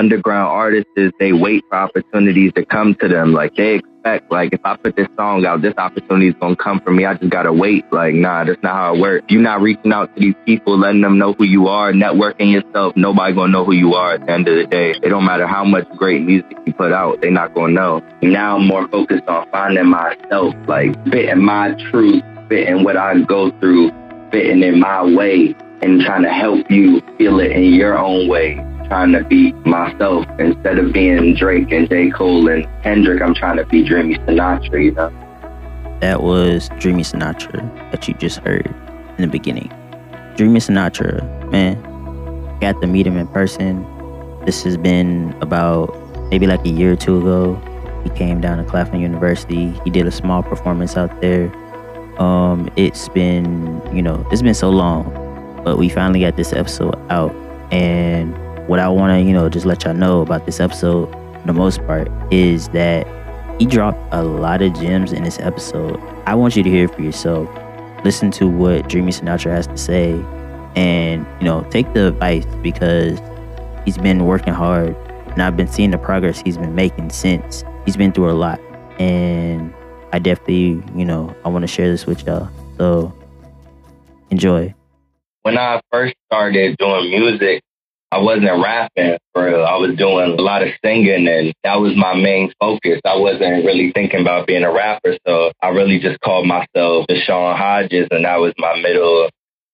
underground artists is they wait for opportunities to come to them. Like they expect, like if I put this song out, this opportunity is gonna come for me. I just gotta wait. Like nah, that's not how it works. You're not reaching out to these people, letting them know who you are, networking yourself. Nobody gonna know who you are at the end of the day. It don't matter how much great music you put out, they not gonna know. Now I'm more focused on finding myself, like fitting my truth, fitting what I go through, fitting in my way, and trying to help you feel it in your own way trying to be myself instead of being Drake and J. Cole and Kendrick. I'm trying to be Dreamy Sinatra, you know? That was Dreamy Sinatra that you just heard in the beginning. Dreamy Sinatra, man, got to meet him in person. This has been about maybe like a year or two ago. He came down to Claflin University. He did a small performance out there. Um, it's been, you know, it's been so long, but we finally got this episode out. And what I want to, you know, just let y'all know about this episode, the most part, is that he dropped a lot of gems in this episode. I want you to hear it for yourself. Listen to what Dreamy Sinatra has to say, and you know, take the advice because he's been working hard, and I've been seeing the progress he's been making since. He's been through a lot, and I definitely, you know, I want to share this with y'all. So enjoy. When I first started doing music, I wasn't rapping for real. I was doing a lot of singing and that was my main focus. I wasn't really thinking about being a rapper. So I really just called myself Deshaun Hodges and that was my middle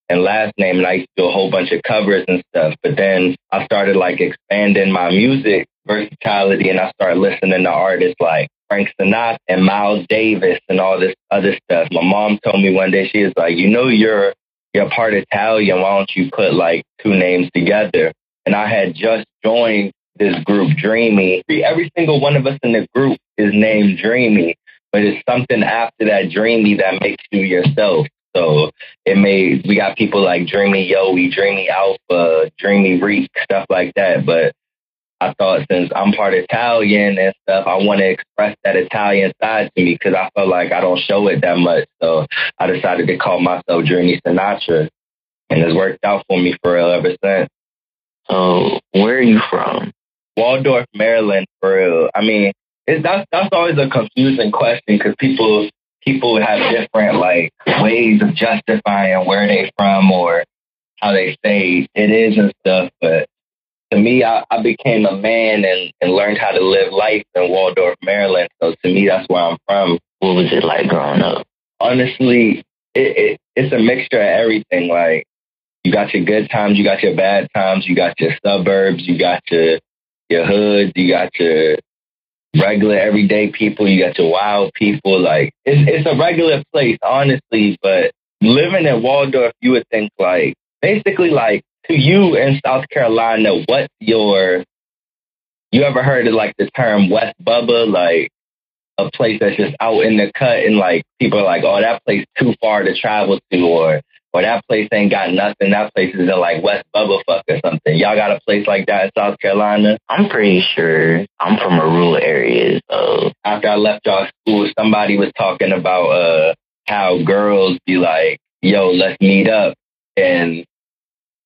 and last name. And I used to do a whole bunch of covers and stuff. But then I started like expanding my music versatility and I started listening to artists like Frank Sinatra and Miles Davis and all this other stuff. My mom told me one day, she was like, you know, you're, you're part Italian. Why don't you put like two names together? And I had just joined this group, Dreamy. Every single one of us in the group is named Dreamy, but it's something after that Dreamy that makes you yourself. So it made we got people like Dreamy Yowie, Dreamy Alpha, Dreamy Reek, stuff like that. But I thought since I'm part Italian and stuff, I want to express that Italian side to me because I felt like I don't show it that much. So I decided to call myself Dreamy Sinatra, and it's worked out for me for real ever since. So where are you from? Waldorf, Maryland. For real. I mean, it's, that's that's always a confusing question because people people have different like ways of justifying where they from or how they say it is and stuff. But to me, I, I became a man and, and learned how to live life in Waldorf, Maryland. So to me, that's where I'm from. What was it like growing up? Honestly, it, it it's a mixture of everything. Like you got your good times, you got your bad times, you got your suburbs, you got your your hoods, you got your regular everyday people, you got your wild people. Like it's it's a regular place, honestly. But living in Waldorf, you would think like basically like to you in South Carolina, what your you ever heard of like the term West Bubba, like a place that's just out in the cut and like people are like, oh, that place too far to travel to, or or that place ain't got nothing. That place is in like West Bubblefuck or something. Y'all got a place like that in South Carolina? I'm pretty sure I'm from a rural area. So after I left y'all school, somebody was talking about uh how girls be like, yo, let's meet up and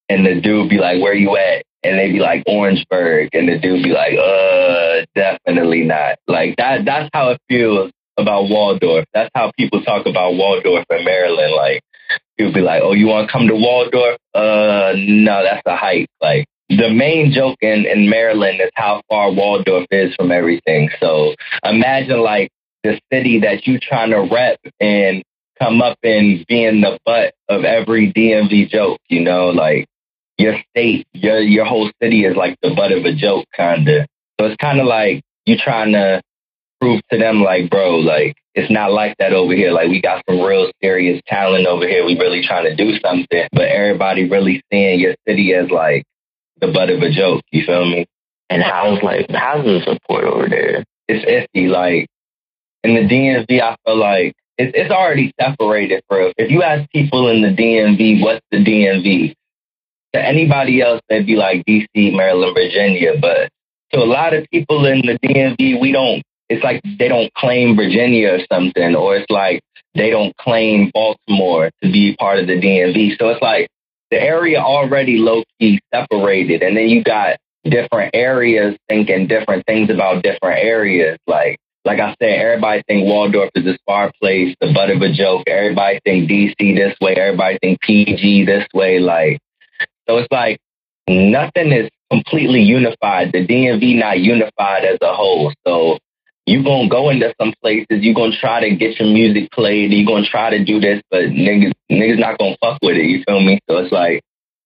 and the dude be like, Where you at? And they be like Orangeburg and the dude be like, uh, definitely not. Like that that's how it feels about Waldorf. That's how people talk about Waldorf in Maryland. Like He'll be like, "Oh, you want to come to Waldorf? Uh, no, that's a hike." Like the main joke in in Maryland is how far Waldorf is from everything. So imagine like the city that you trying to rep and come up and being the butt of every DMV joke. You know, like your state, your your whole city is like the butt of a joke, kinda. So it's kind of like you trying to prove to them, like, bro, like it's not like that over here. Like we got some real serious talent over here. We really trying to do something, but everybody really seeing your city as like the butt of a joke. You feel me? And how's like how's the support over there? It's iffy. Like in the DMV, I feel like it's it's already separated. For if you ask people in the DMV, what's the DMV? To anybody else, they'd be like DC, Maryland, Virginia. But to a lot of people in the DMV, we don't it's like they don't claim Virginia or something, or it's like they don't claim Baltimore to be part of the DMV. So it's like the area already low key separated, and then you got different areas thinking different things about different areas. Like like I said, everybody think Waldorf is a far place, the butt of a joke. Everybody think DC this way. Everybody think PG this way. Like, so it's like nothing is completely unified. The DMV not unified as a whole. So you're going to go into some places. You're going to try to get your music played. You're going to try to do this, but niggas, niggas not to fuck with it. You feel me? So it's like,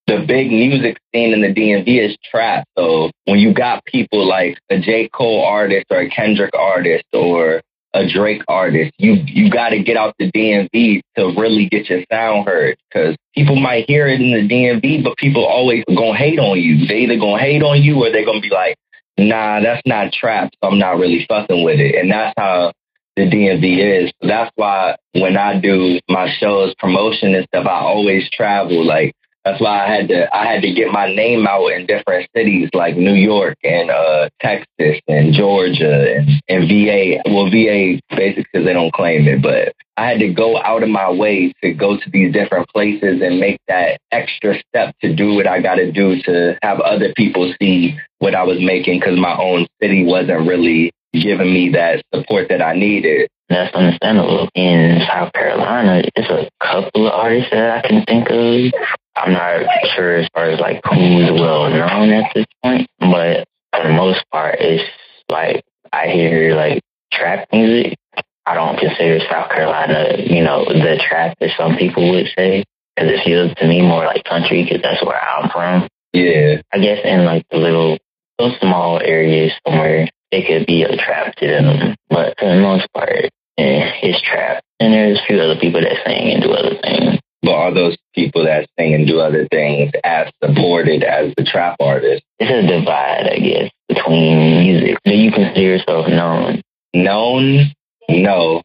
the big music scene in the DMV is trap. So when you got people like a J. Cole artist or a Kendrick artist or a Drake artist, you you got to get out the DMV to really get your sound heard. Because people might hear it in the DMV, but people always gonna hate on you. They either gonna hate on you or they're gonna be like, Nah, that's not trap. So I'm not really fucking with it. And that's how the DMV is. That's why when I do my shows, promotion and stuff, I always travel. Like that's why I had to I had to get my name out in different cities like New York and uh, Texas and Georgia and, and VA. Well, VA basically because they don't claim it, but I had to go out of my way to go to these different places and make that extra step to do what I got to do to have other people see what I was making because my own city wasn't really giving me that support that I needed. That's understandable. In South Carolina, it's a couple of artists that I can think of. I'm not sure as far as like who's well known at this point, but for the most part, it's like I hear like trap music. I don't consider South Carolina, you know, the trap that some people would say, because it feels to me more like country, because that's where I'm from. Yeah. I guess in like the little, little small areas somewhere, it could be a trap to them, but for the most part, eh, it's trap. And there's a few other people that sing and do other things. But are those people that sing and do other things as supported as the trap artists? It's a divide, I guess, between music. Do you consider yourself known? Known? No.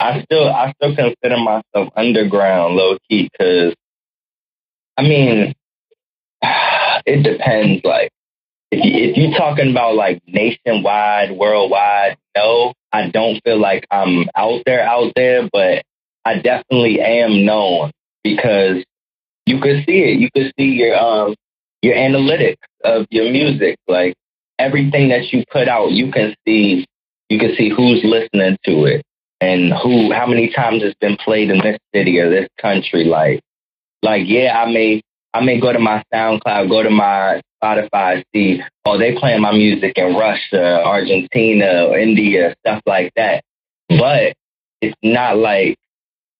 I still I still consider myself underground, low key, because I mean, it depends. Like, if you, if you're talking about like nationwide, worldwide, no, I don't feel like I'm out there, out there, but I definitely am known because you could see it. You could see your um your analytics of your music, like everything that you put out. You can see you can see who's listening to it and who how many times it's been played in this city or this country. Like like yeah, I may I may go to my SoundCloud, go to my Spotify, see, oh, they playing my music in Russia, Argentina, India, stuff like that. But it's not like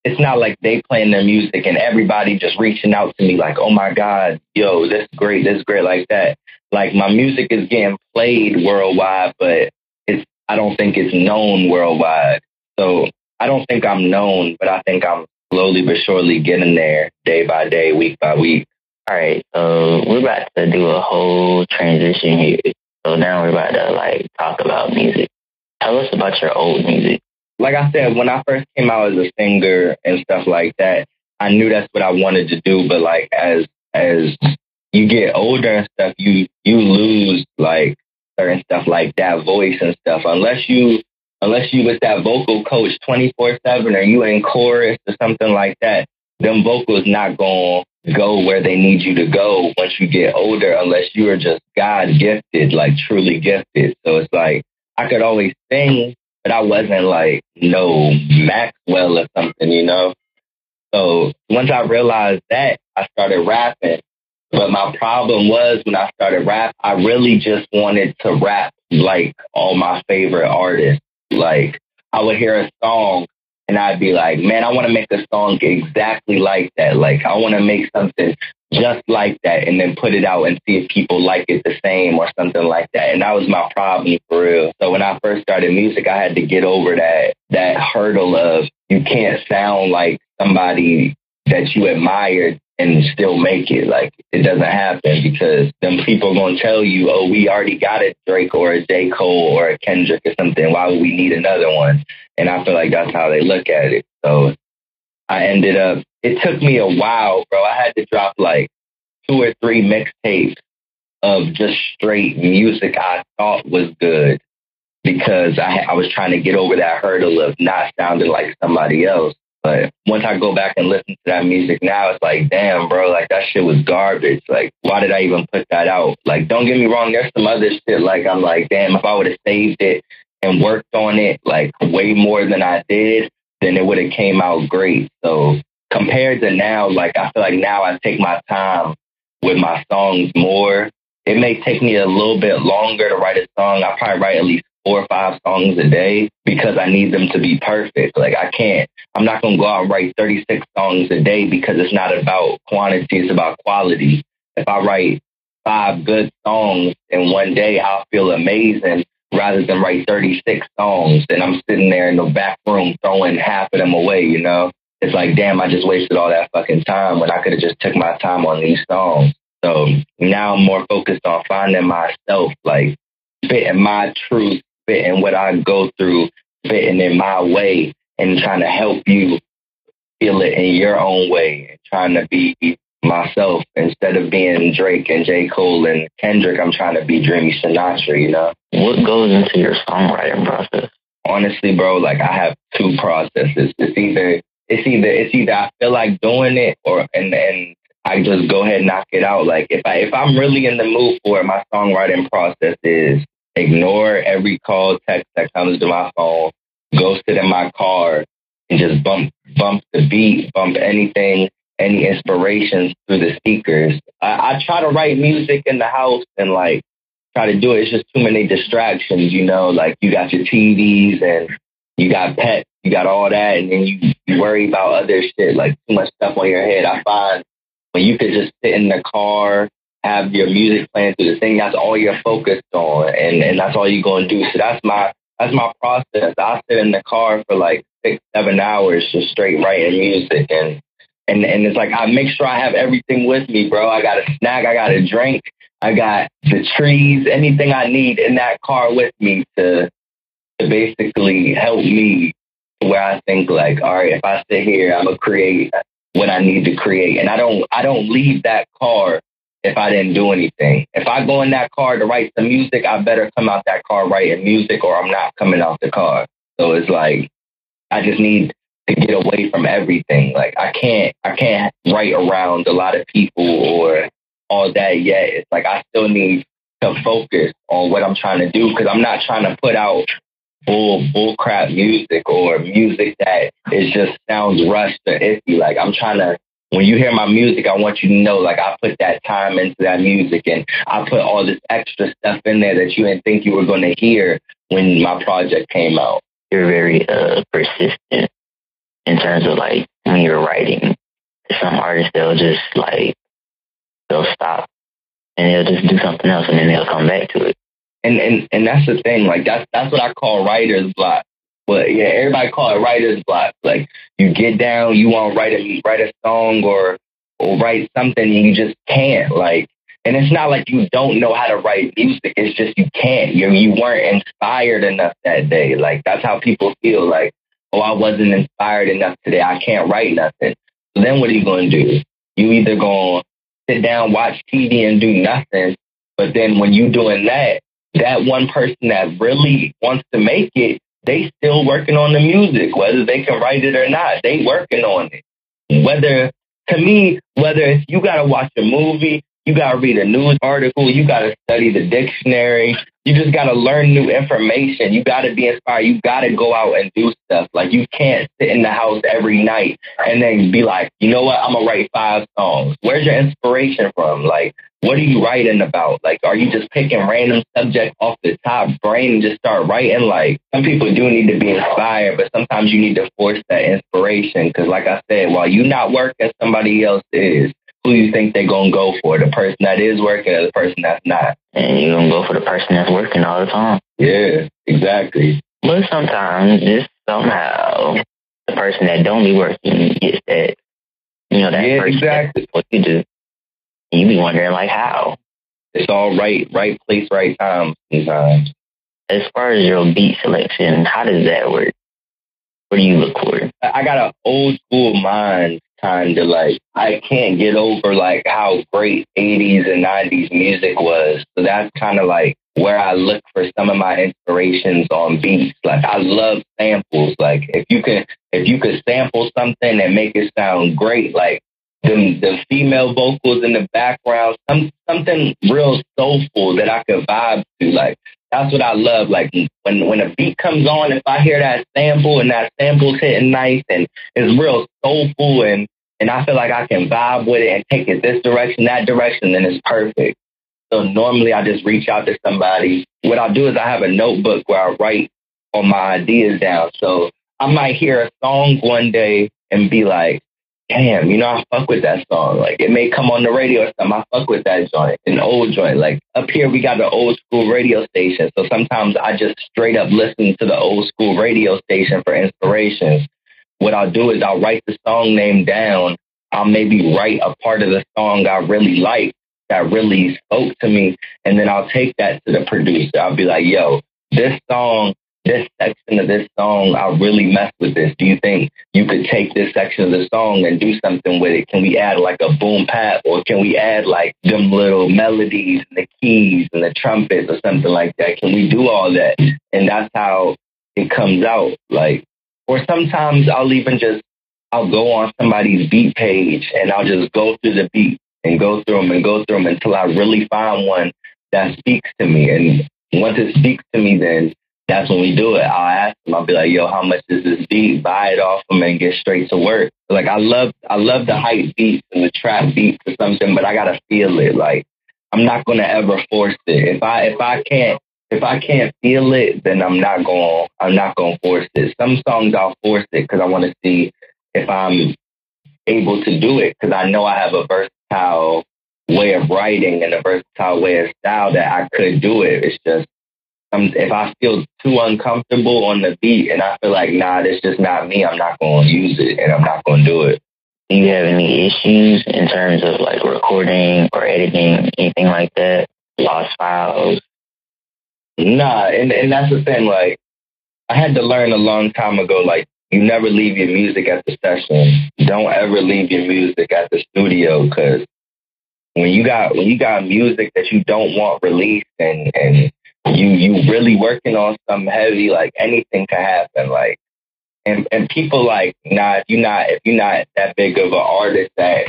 it's not like they playing their music and everybody just reaching out to me like, oh my God, yo, this is great, this is great like that. Like my music is getting played worldwide, but I don't think it's known worldwide. So I don't think I'm known, but I think I'm slowly but surely getting there day by day, week by week. All right, so we're about to do a whole transition here. So now we're about to like talk about music. Tell us about your old music like I said, when I first came out as a singer and stuff like that, I knew that's what I wanted to do. But like as as you get older and stuff, you you lose like certain stuff like that voice and stuff. Unless you unless you with that vocal coach twenty four seven or you in chorus or something like that, them vocals not gonna go where they need you to go once you get older unless you are just God gifted, like truly gifted. So it's like I could always sing but I wasn't like no Maxwell or something, you know. So once I realized that, I started rapping. But my problem was when I started rap, I really just wanted to rap like all my favorite artists. Like I would hear a song and I'd be like, man, I want to make a song exactly like that. Like I want to make something just like that and then put it out and see if people like it the same or something like that. And that was my problem for real. So when I first started music, I had to get over that that hurdle of you can't sound like somebody that you admired and still make it. Like it doesn't happen because them people are gonna tell you, oh, we already got a Drake or a J. Cole or a Kendrick or something. Why would we need another one? And I feel like that's how they look at it. So I ended up it took me a while, bro. I had to drop like two or three mixtapes of just straight music I thought was good because I I was trying to get over that hurdle of not sounding like somebody else. But once I go back and listen to that music now, it's like, damn, bro, like that shit was garbage. Like, why did I even put that out? Like, don't get me wrong, there's some other shit like I'm like, damn, if I would have saved it and worked on it like way more than I did, then it would have came out great. So compared to now, like I feel like now I take my time with my songs more. It may take me a little bit longer to write a song. I probably write at least four or five songs a day because I need them to be perfect. Like I can't, I'm not going to go out and write 36 songs a day because it's not about quantity, it's about quality. If I write five good songs in one day, I'll feel amazing rather than write 36 songs and I'm sitting there in the back room throwing half of them away, you know? It's like, damn, I just wasted all that fucking time when I could have just took my time on these songs. So now I'm more focused on finding myself, like fitting my truth fitting what I go through, fitting in my way, and trying to help you feel it in your own way, and trying to be myself instead of being Drake and J. Cole and Kendrick. I'm trying to be Dreamy Sinatra, you know? What goes into your songwriting process? Honestly, bro, like I have two processes. It's either it's either it's either I feel like doing it or and and I just go ahead and knock it out. Like if I if I'm really in the mood for it, my songwriting process is ignore every call, text that comes to my phone, go sit in my car and just bump bump the beat, bump anything, any inspirations through the speakers. I, I try to write music in the house and like try to do it. It's just too many distractions, you know, like you got your TVs and you got pets, you got all that, and then you, you worry about other shit, like too much stuff on your head. I find when you could just sit in the car have your music playing through the thing. That's all you're focused on, and and that's all you're gonna do. So that's my that's my process. I sit in the car for like six, seven hours just straight writing music, and and and it's like I make sure I have everything with me, bro. I got a snack, I got a drink, I got the trees, anything I need in that car with me to to basically help me where I think like, all right, if I sit here, I'm gonna create what I need to create, and I don't I don't leave that car if I didn't do anything. If I go in that car to write some music, I better come out that car writing music or I'm not coming out the car. So it's like I just need to get away from everything. Like I can't I can't write around a lot of people or all that yet. It's like I still need to focus on what I'm trying to do because I'm not trying to put out bull bull crap music or music that is just sounds rushed or iffy. Like I'm trying to when you hear my music, I want you to know like I put that time into that music and I put all this extra stuff in there that you didn't think you were going to hear when my project came out. You're very uh, persistent in terms of like when you're writing. Some artists they'll just like they'll stop and they'll just do something else and then they'll come back to it. And and and that's the thing. Like that's that's what I call writer's block. But yeah, everybody call it writer's block. Like you get down, you want to write a write a song or or write something, and you just can't. Like, and it's not like you don't know how to write music. It's just you can't. You you weren't inspired enough that day. Like that's how people feel. Like, oh, I wasn't inspired enough today. I can't write nothing. So then what are you going to do? You either to sit down, watch TV, and do nothing. But then when you doing that, that one person that really wants to make it they still working on the music, whether they can write it or not. They working on it. Whether to me, whether if you gotta watch a movie, you gotta read a news article, you gotta study the dictionary, you just gotta learn new information. You gotta be inspired. You gotta go out and do stuff. Like you can't sit in the house every night and then be like, you know what, I'm gonna write five songs. Where's your inspiration from? Like what are you writing about? Like, are you just picking random subject off the top brain and just start writing? Like, some people do need to be inspired, but sometimes you need to force that inspiration. Because, like I said, while you're not working, somebody else is. Who you think they're gonna go for? The person that is working or the person that's not? And you're gonna go for the person that's working all the time. Yeah, exactly. But sometimes just somehow the person that don't be working gets that, you know, that yeah, person exactly. what you do you be wondering like how. It's all right, right place, right time sometimes. As far as your beat selection, how does that work? What do you look for? I got an old school mind kind of like I can't get over like how great 80s and 90s music was. So that's kind of like where I look for some of my inspirations on beats. Like I love samples. Like if you can if you could sample something and make it sound great, like the the female vocals in the background, some something real soulful that I could vibe to. Like that's what I love. Like when when a beat comes on, if I hear that sample and that sample's hitting nice and it's real soulful and and I feel like I can vibe with it and take it this direction, that direction, then it's perfect. So normally I just reach out to somebody. What I'll do is I have a notebook where I write all my ideas down. So I might hear a song one day and be like, damn, you know, I fuck with that song. Like it may come on the radio or something. I fuck with that joint, an old joint. Like up here, we got the old school radio station. So sometimes I just straight up listen to the old school radio station for inspiration. What I'll do is I'll write the song name down. I'll maybe write a part of the song I really like that really spoke to me. And then I'll take that to the producer. I'll be like, yo, this song, this section of this song, I really mess with this. Do you think you could take this section of the song and do something with it? Can we add like a boom bap or can we add like them little melodies and the keys and the trumpets or something like that? Can we do all that? And that's how it comes out. Like, or sometimes I'll even just, I'll go on somebody's beat page and I'll just go through the beat and go through them and go through them until I really find one that speaks to me. And once it speaks to me, then that's when we do it. I'll ask them. I'll be like, "Yo, how much is this beat?" Buy it off them and get straight to work. Like I love, I love the hype beats and the trap beats or something, but I gotta feel it. Like I'm not gonna ever force it. If I if I can't if I can't feel it, then I'm not going. I'm not going to force it. Some songs I'll force it because I want to see if I'm able to do it because I know I have a versatile way of writing and a versatile way of style that I could do it. It's just um, if I feel too uncomfortable on the beat and I feel like nah, this just not me. I'm not going to use it and I'm not going to do it. Do you have any issues in terms of like recording or editing, anything like that? Lost files? Nah, and and that's the thing. Like, I had to learn a long time ago. Like, you never leave your music at the session. Don't ever leave your music at the studio because when you got when you got music that you don't want released and and you you really working on something heavy, like anything can happen. Like, and and people like, nah, if you're not if you're not that big of an artist that,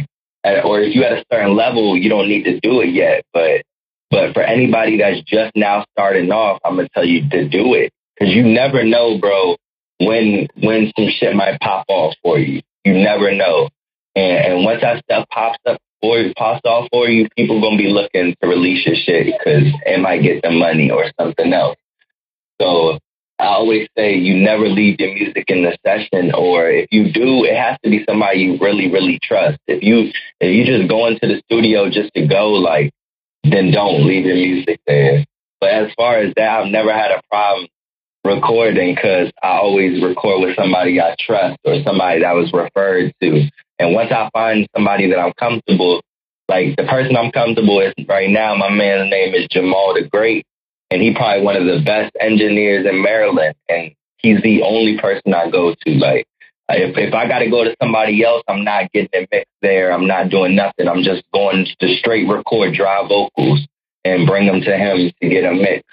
or if you at a certain level, you don't need to do it yet. But but for anybody that's just now starting off, I'm gonna tell you to do it because you never know, bro, when when some shit might pop off for you. You never know. And, and once that stuff pops up for you, pops off for you, people gonna be looking to release your shit because it might get them money or something else. So I always say you never leave your music in the session, or if you do, it has to be somebody you really, really trust. If you if you just go into the studio just to go, like then don't leave your music there. But as far as that, I've never had a problem recording because I always record with somebody I trust or somebody that was referred to. And once I find somebody that I'm comfortable, like the person I'm comfortable with right now, my man's name is Jamal the Great, and he's probably one of the best engineers in Maryland, and he's the only person I go to. Like if if I got to go to somebody else, I'm not getting it mixed there. I'm not doing nothing. I'm just going to straight record dry vocals and bring them to him to get a mix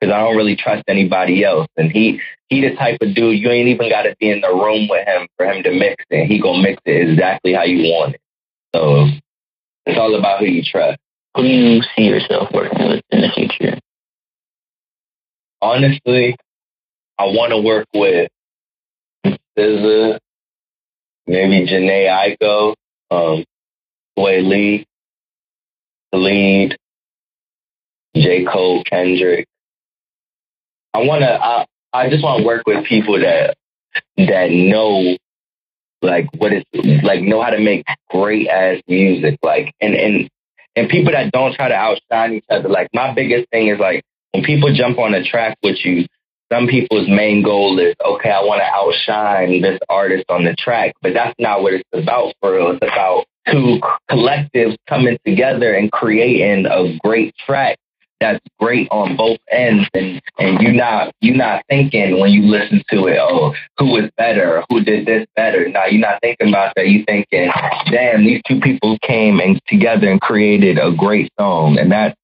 because I don't really trust anybody else. And he he the type of dude you ain't even got to be in the room with him for him to mix it. He gonna mix it exactly how you want it. So it's all about who you trust. Who do you see yourself working with in the future? Honestly, I want to work with SZA, maybe Jhené Aiko, um, Swae Lee, Khalid, J. Cole, Kendrick. I want to. I, I just want to work with people that that know like what it's like know how to make great ass music like and and and people that don't try to outshine each other like my biggest thing is like when people jump on a track with you some people's main goal is, okay, I want to outshine this artist on the track, but that's not what it's about for real. It's about two collectives coming together and creating a great track that's great on both ends. And and you not you not thinking when you listen to it oh who was better? Who did this better? Now you're not thinking about that. You thinking damn these two people came and together and created a great song. And that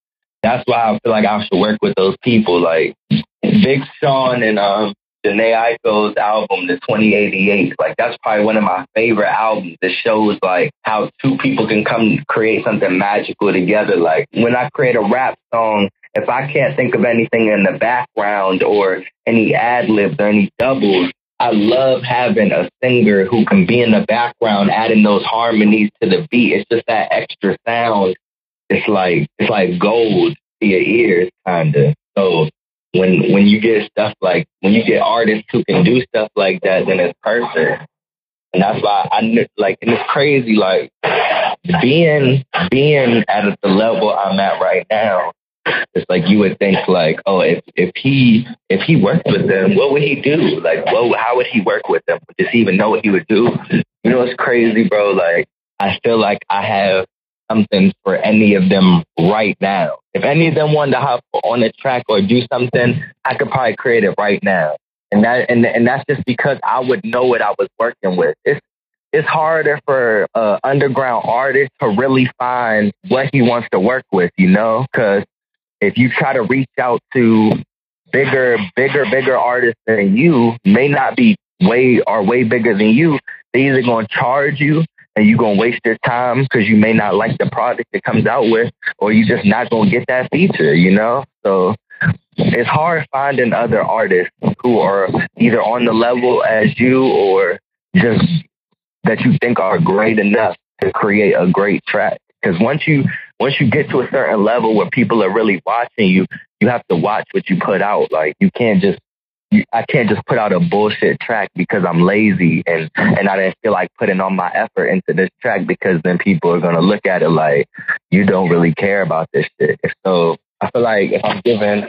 that's why I feel like I should work with those people. Like Big Sean and um Jhené Aiko's album, the TWENTY88. Like that's probably one of my favorite albums that shows like how two people can come create something magical together. Like when I create a rap song, if I can't think of anything in the background or any ad libs or any doubles, I love having a singer who can be in the background, adding those harmonies to the beat. It's just that extra sound. It's like it's like gold to your ears, kind of. So when when you get stuff like when you get artists who can do stuff like that, then it's perfect. And that's why I like, and it's crazy. Like being being at the level I'm at right now, it's like you would think like, oh, if if he if he worked with them, what would he do? Like, well, how would he work with them? Does he even know what he would do? You know, it's crazy, bro. Like, I feel like I have something for any of them right now. If any of them wanted to hop on a track or do something, I could probably create it right now. And that and and that's just because I would know what I was working with. It's it's harder for uh, underground artist to really find what he wants to work with, you know, because if you try to reach out to bigger, bigger, bigger artists than you, may not be way or way bigger than you, they either to charge you and you're going to waste your time because you may not like the product it comes out with, or you're just not going to get that feature, you know? So it's hard finding other artists who are either on the level as you or just that you think are great enough to create a great track. Because once you once you get to a certain level where people are really watching you, you have to watch what you put out. Like you can't just I can't just put out a bullshit track because I'm lazy and and I didn't feel like putting all my effort into this track because then people are gonna look at it like you don't really care about this shit. So I feel like if I'm given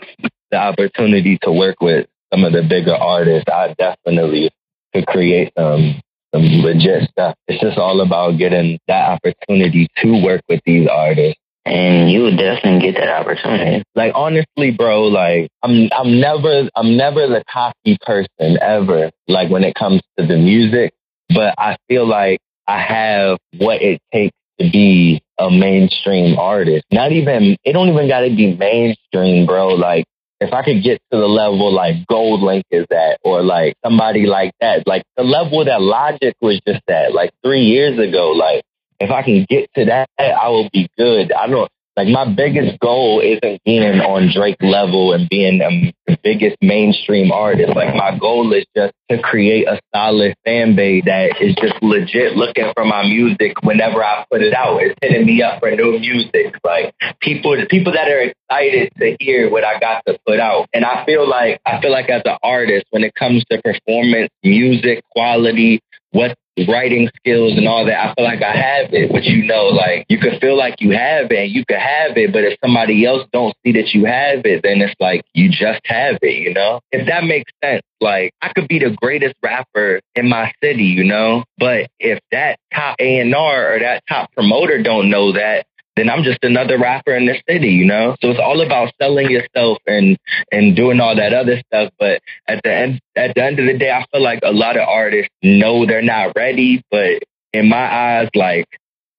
the opportunity to work with some of the bigger artists, I definitely could create some some legit stuff. It's just all about getting that opportunity to work with these artists and you would definitely get that opportunity. Like honestly, bro, like I'm I'm never I'm never the cocky person ever. Like when it comes to the music, but I feel like I have what it takes to be a mainstream artist. Not even it don't even got to be mainstream, bro. Like if I could get to the level like GoldLink is at, or like somebody like that, like the level that Logic was just at, like three years ago, like if I can get to that, I will be good. I don't like my biggest goal isn't being on Drake level and being the biggest mainstream artist. Like my goal is just to create a solid fan base that is just legit looking for my music whenever I put it out. It's hitting me up for new music. Like people, people that are excited to hear what I got to put out. And I feel like I feel like as an artist, when it comes to performance, music quality, what writing skills and all that, I feel like I have it. But you know, like you could feel like you have it and you could have it, but if somebody else don't see that you have it, then it's like you just have it, you know? If that makes sense. Like I could be the greatest rapper in my city, you know? But if that top A and R or that top promoter don't know that, then I'm just another rapper in the city, you know? So it's all about selling yourself and and doing all that other stuff. But at the end at the end of the day, I feel like a lot of artists know they're not ready, but in my eyes, like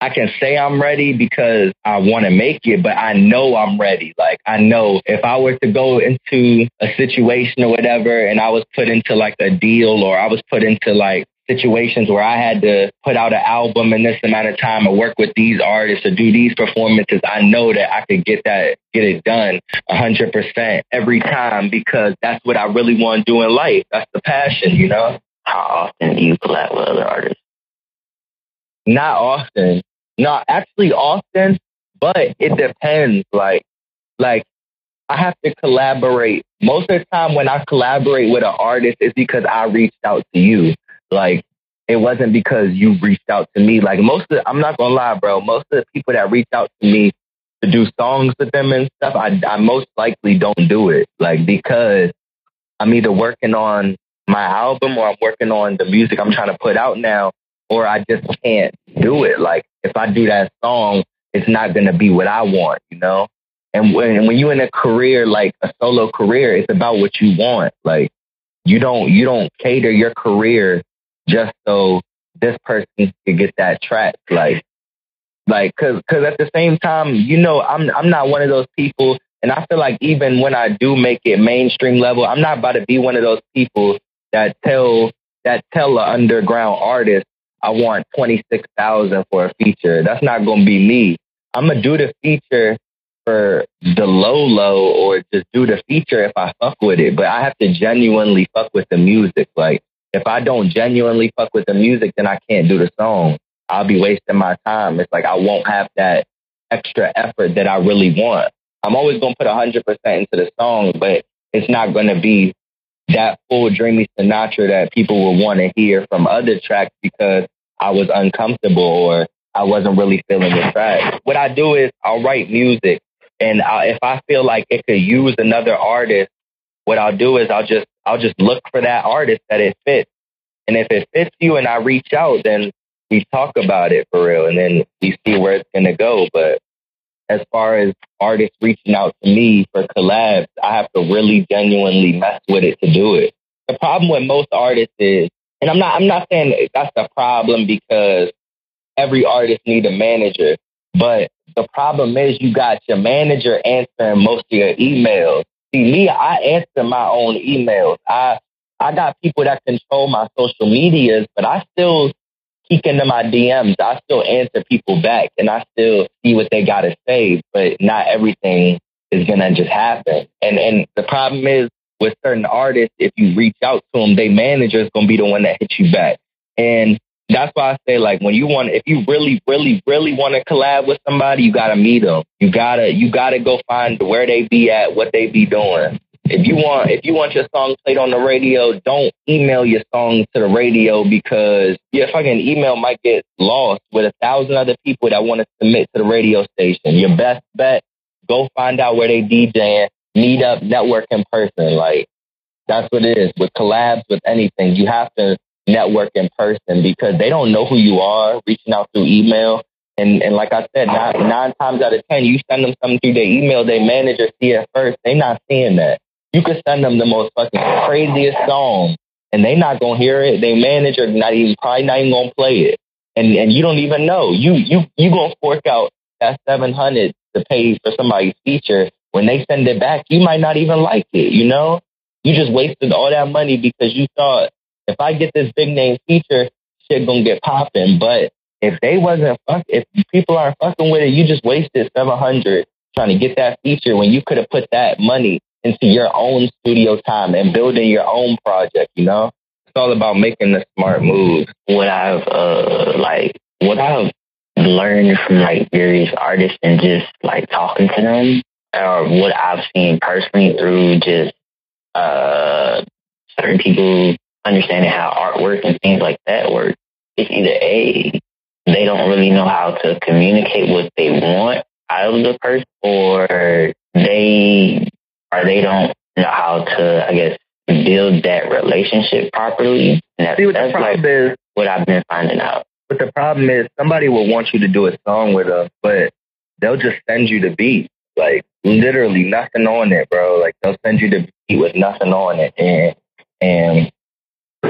I can say I'm ready because I want to make it, but I know I'm ready. Like I know if I were to go into a situation or whatever and I was put into like a deal or I was put into like situations where I had to put out an album in this amount of time or work with these artists or do these performances, I know that I could get that, get it done hundred percent every time because that's what I really want to do in life. That's the passion, you know? How often do you collab with other artists? Not often. Not actually often, but it depends. Like, like I have to collaborate. Most of the time when I collaborate with an artist, it's because I reached out to you. Like it wasn't because you reached out to me. Like most of, I'm not gonna lie, bro. Most of the people that reach out to me to do songs with them and stuff, I, I most likely don't do it. Like because I'm either working on my album or I'm working on the music I'm trying to put out now, or I just can't do it. Like if I do that song, it's not gonna be what I want, you know. And when when you're in a career like a solo career, it's about what you want. Like you don't you don't cater your career just so this person could get that track. Like, like, cause, cause at the same time, you know, I'm, I'm not one of those people And I feel like even when I do make it mainstream level, I'm not about to be one of those people that tell that tell an underground artist I want twenty six thousand for a feature. That's not gonna be me. I'm gonna do the feature for the low low or just do the feature if I fuck with it. But I have to genuinely fuck with the music. Like if I don't genuinely fuck with the music, then I can't do the song. I'll be wasting my time. It's like I won't have that extra effort that I really want. I'm always gonna put hundred percent into the song, but it's not gonna be that full dreamy Sinatra that people will want to hear from other tracks because I was uncomfortable or I wasn't really feeling the track. What I do is I'll write music and I, if I feel like it could use another artist, what I'll do is I'll just I'll just look for that artist that it fits. And if it fits you and I reach out, then we talk about it for real and then we see where it's gonna go. But as far as artists reaching out to me for collabs, I have to really genuinely mess with it to do it. The problem with most artists is, and I'm not I'm not saying that that's the problem because every artist need a manager, but the problem is you got your manager answering most of your emails. See, me, I answer my own emails. I I got people that control my social medias, but I still peek into my DMs. I still answer people back and I still see what they gotta say, but not everything is gonna just happen. And and the problem is with certain artists, if you reach out to them, their manager is gonna be the one that hits you back. And that's why I say like when you want if you really really really want to collab with somebody you got to meet them you got to you got to go find where they be at what they be doing. If you want if you want your song played on the radio don't email your song to the radio because your fucking email might get lost with a thousand other people that want to submit to the radio station. Your best bet go find out where they DJing meet up network in person. Like that's what it is with collabs with anything. You have to network in person because they don't know who you are reaching out through email. And and like I said, nine, nine times out of ten, you send them something through their email, their manager see it first. They not seeing that. You could send them the most fucking craziest song, and they not gonna hear it. Their manager not even probably not even gonna play it, and and you don't even know. You you you gonna fork out that seven hundred to pay for somebody's feature. When they send it back, you might not even like it. You know, you just wasted all that money because you thought if I get this big name feature, shit gonna get popping. But if they wasn't fuck, if people aren't fucking with it, you just wasted seven hundred trying to get that feature when you could have put that money into your own studio time and building your own project. You know, it's all about making the smart move. What I've uh like what I've learned from like various artists and just like talking to them, or what I've seen personally through just uh certain people understanding how artwork and things like that work, it's either A, they don't really know how to communicate what they want out of the person, or they or they don't know how to, I guess, build that relationship properly. And that's, See what that's the problem like is, what I've been finding out. But the problem is somebody will want you to do a song with them, but they'll just send you the beat. Like literally nothing on it, bro. Like they'll send you the beat with nothing on it. And and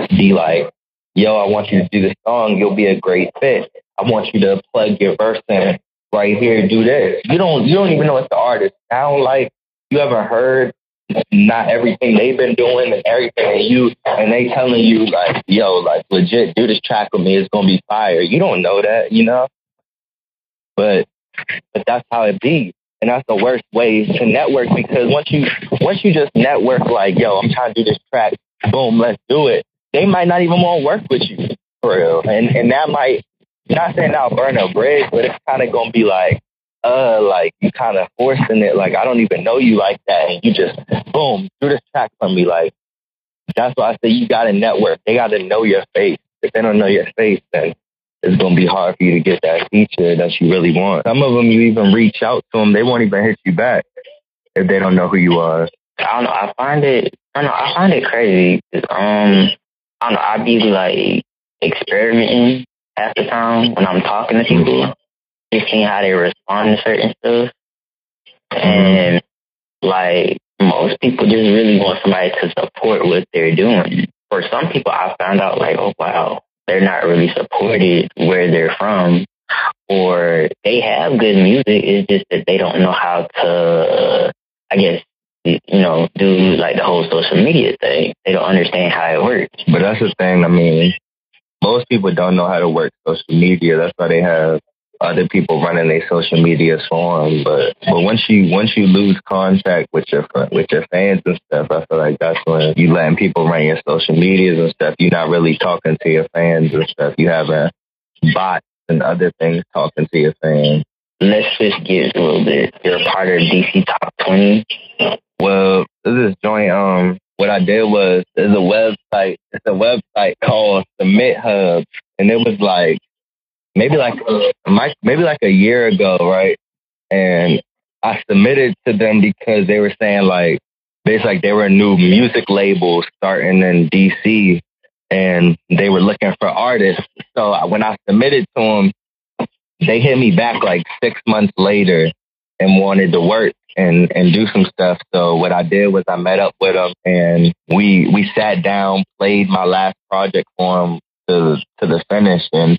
be like, yo, I want you to do this song. You'll be a great fit. I want you to plug your verse in right here. Do this. You don't. You don't even know what the artist sound like. You ever heard not everything they've been doing and everything and you and they telling you like, yo, like legit, do this track with me. It's gonna be fire. You don't know that, you know. But but that's how it be. And that's the worst way to network because once you once you just network like, yo, I'm trying to do this track, boom, let's do it they might not even want to work with you for real. And and that might not saying I'll burn a bridge, but it's kind of gonna be like, uh, like you kind of forcing it. Like I don't even know you like that, and you just boom do this track for me. Like that's why I say you got to network. They got to know your face. If they don't know your face, then it's gonna be hard for you to get that feature that you really want. Some of them you even reach out to them, they won't even hit you back if they don't know who you are. I don't know. I find it. I don't know. I find it crazy. Um, I don't know, I'd be like experimenting half the time when I'm talking to people, mm-hmm. just seeing how they respond to certain stuff. And like most people just really want somebody to support what they're doing. For some people, I found out like, oh wow, they're not really supported where they're from, or they have good music. It's just that they don't know how to, I I guess, you know, do like the whole social media thing. They don't understand how it works. But that's the thing. I mean, most people don't know how to work social media. That's why they have other people running their social media for them. But but once you once you lose contact with your with your fans and stuff, I feel like that's when you letting people run your social medias and stuff. You're not really talking to your fans and stuff. You having bots and other things talking to your fans. Let's switch gears a little bit. You're a part of DC Top 20. Well, this is joint. Um, what I did was there's a website. It's a website called SubmitHub, and it was like maybe like maybe like a year ago, right? And I submitted to them because they were saying like basically like they were a new music label starting in DC and they were looking for artists. So when I submitted to them, they hit me back like six months later and wanted to work and and do some stuff. So what I did was I met up with them and we we sat down, played my last project for them to to the finish, and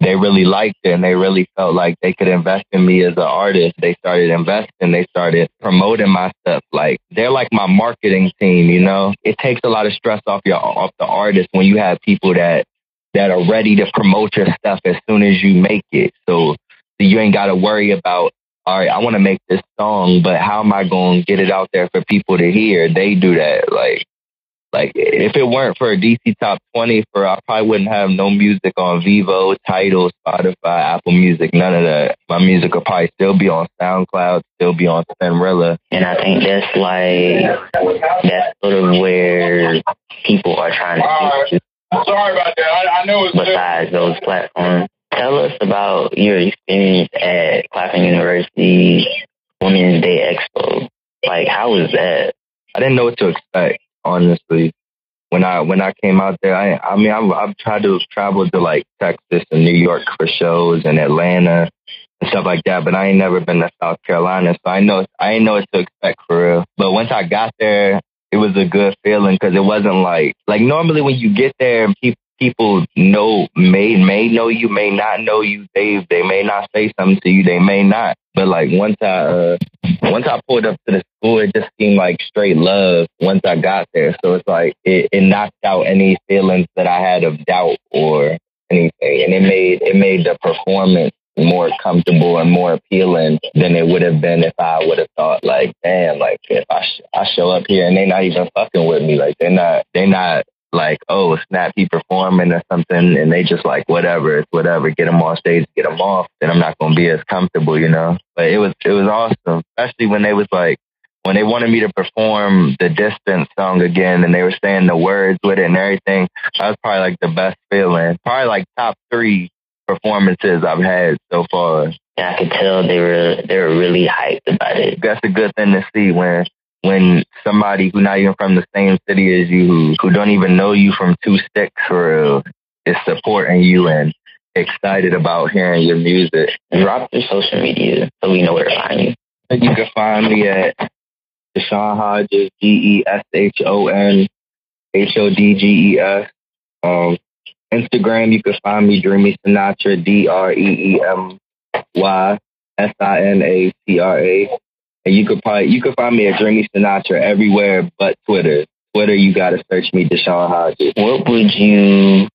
they really liked it and they really felt like they could invest in me as an artist. They started investing, they started promoting my stuff. Like they're like my marketing team, you know. It takes a lot of stress off your off the artist when you have people that that are ready to promote your stuff as soon as you make it. So you ain't got to worry about all right, I want to make this song, but how am I going to get it out there for people to hear? They do that. Like like if it weren't for a DC Top 20, for I probably wouldn't have no music on Vevo, Tidal, Spotify, Apple Music, none of that. My music would probably still be on SoundCloud, still be on Spinrilla. And I think that's like that's sort of where people are trying to get to. Sorry about that. I, I know it's besides those platforms. Tell us about your experience at Claflin University Women's Day Expo. Like, how was that? I didn't know what to expect honestly. When I when I came out there, I I mean I've, I've tried to travel to like Texas and New York for shows and Atlanta and stuff like that, but I ain't never been to South Carolina, so I know I ain't know what to expect for real. But once I got there, it was a good feeling because it wasn't like like normally when you get there and people people know may may know you, may not know you. They they may not say something to you, they may not. But like once I uh, once I pulled up to the school, it just seemed like straight love once I got there. So it's like it, it knocked out any feelings that I had of doubt or anything, and it made it made the performance more comfortable and more appealing than it would have been if I would have thought like, damn, like if I sh- I show up here and they're not even fucking with me, like they're not they're not like, oh, snap, he performing or something, and they just like, whatever, it's whatever, get him on stage, get him off, then I'm not gonna be as comfortable, you know. But it was it was awesome, especially when they was like, when they wanted me to perform the distance song again, and they were saying the words with it and everything. That was probably like the best feeling, probably like top three performances I've had so far. Yeah, I could tell they were they were really hyped about it. That's a good thing to see when when somebody who not even from the same city as you, who, who don't even know you from two sticks for is supporting you and excited about hearing your music. Drop your social media so we know where to find you. You can find me at Deshon Hodges, D E S H O N H O D G E S. Um, Instagram, you can find me Dreemy Sinatra, D R E E M Y S I N A T R A. And you could probably you could find me at Dreemy Sinatra everywhere but Twitter. Twitter, you got to search me, Deshon Hodges. What would you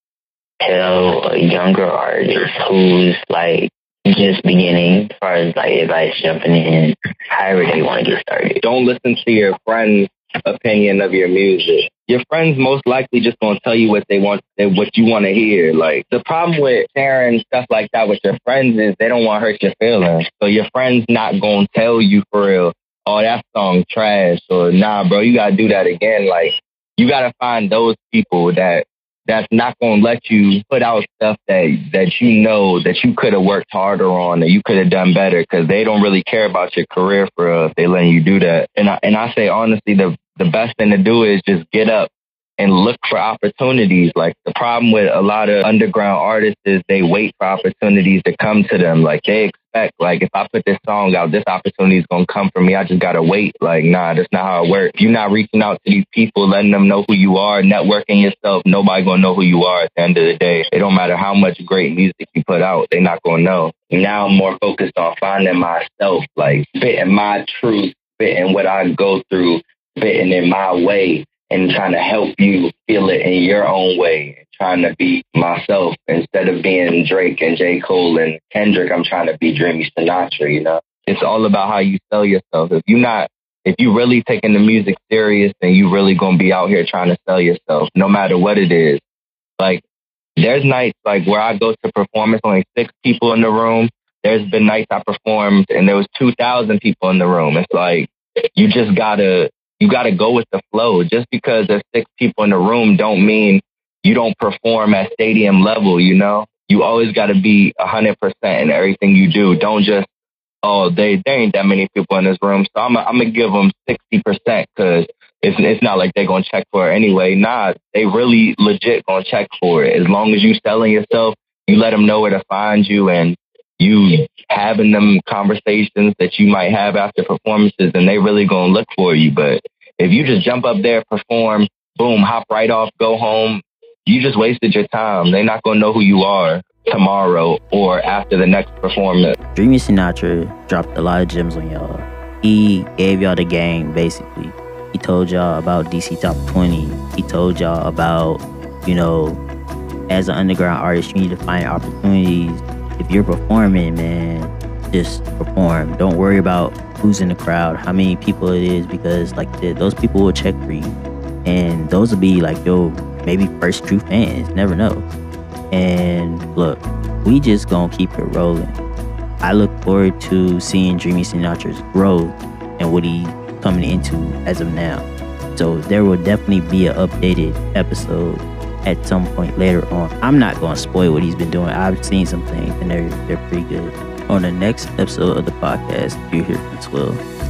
tell a younger artist who's like just beginning, as far as like advice jumping in, however they want to get started? Don't listen to your friends' opinion of your music your friends most likely just gonna tell you what they want, what you want to hear. Like the problem with sharing stuff like that with your friends is they don't want to hurt your feelings. So your friends not gonna tell you for real, oh that song trash or nah, bro, you gotta do that again. Like you gotta find those people that that's not gonna let you put out stuff that that you know that you could have worked harder on that you could have done better because they don't really care about your career for if they letting you do that. And I and I say honestly, the the best thing to do is just get up and look for opportunities. Like the problem with a lot of underground artists is they wait for opportunities to come to them. Like they expect, like if I put this song out, this opportunity is gonna come for me. I just gotta wait. Like nah, that's not how it works. If you're not reaching out to these people, letting them know who you are, networking yourself, nobody gonna know who you are at the end of the day. It don't matter how much great music you put out, they're not gonna know. Now I'm more focused on finding myself, like fitting my truth fitting what I go through, fitting in my way, and trying to help you feel it in your own way. Trying to be myself instead of being Drake and J. Cole and Kendrick. I'm trying to be Dreemy Sinatra. You know, it's all about how you sell yourself. If you're not if you really taking the music serious, then you really gonna be out here trying to sell yourself, no matter what it is. Like there's nights like where I go to perform, it's only six people in the room. There's been nights I performed and there was two thousand people in the room. It's like you just gotta you gotta go with the flow. Just because there's six people in the room don't mean you don't perform at stadium level, you know? You always gotta be a hundred percent in everything you do. Don't just oh, they there ain't that many people in this room, so I'm I'm gonna give them sixty percent because it's it's not like they're gonna check for it anyway. Nah, they really legit gonna check for it. As long as you selling yourself, you let them know where to find you, and you having them conversations that you might have after performances, and they really gonna look for you. But if you just jump up there, perform, boom, hop right off, go home, you just wasted your time. They're not gonna know who you are tomorrow or after the next performance. Dreemy Sinatra dropped a lot of gems on y'all. He gave y'all the game, basically. He told y'all about DC Top 20. He told y'all about, you know, as an underground artist, you need to find opportunities. If you're performing, man, just perform. Don't worry about who's in the crowd, how many people it is, because like those people will check for you. And those will be like yo, maybe first true fans. Never know. And look, we just gonna keep it rolling. I look forward to seeing Dreemy Sinatra's growth and what he's coming into as of now. So there will definitely be an updated episode at some point later on. I'm not gonna spoil what he's been doing. I've seen some things and they're they're pretty good. On the next episode of the podcast, you hear from Swill.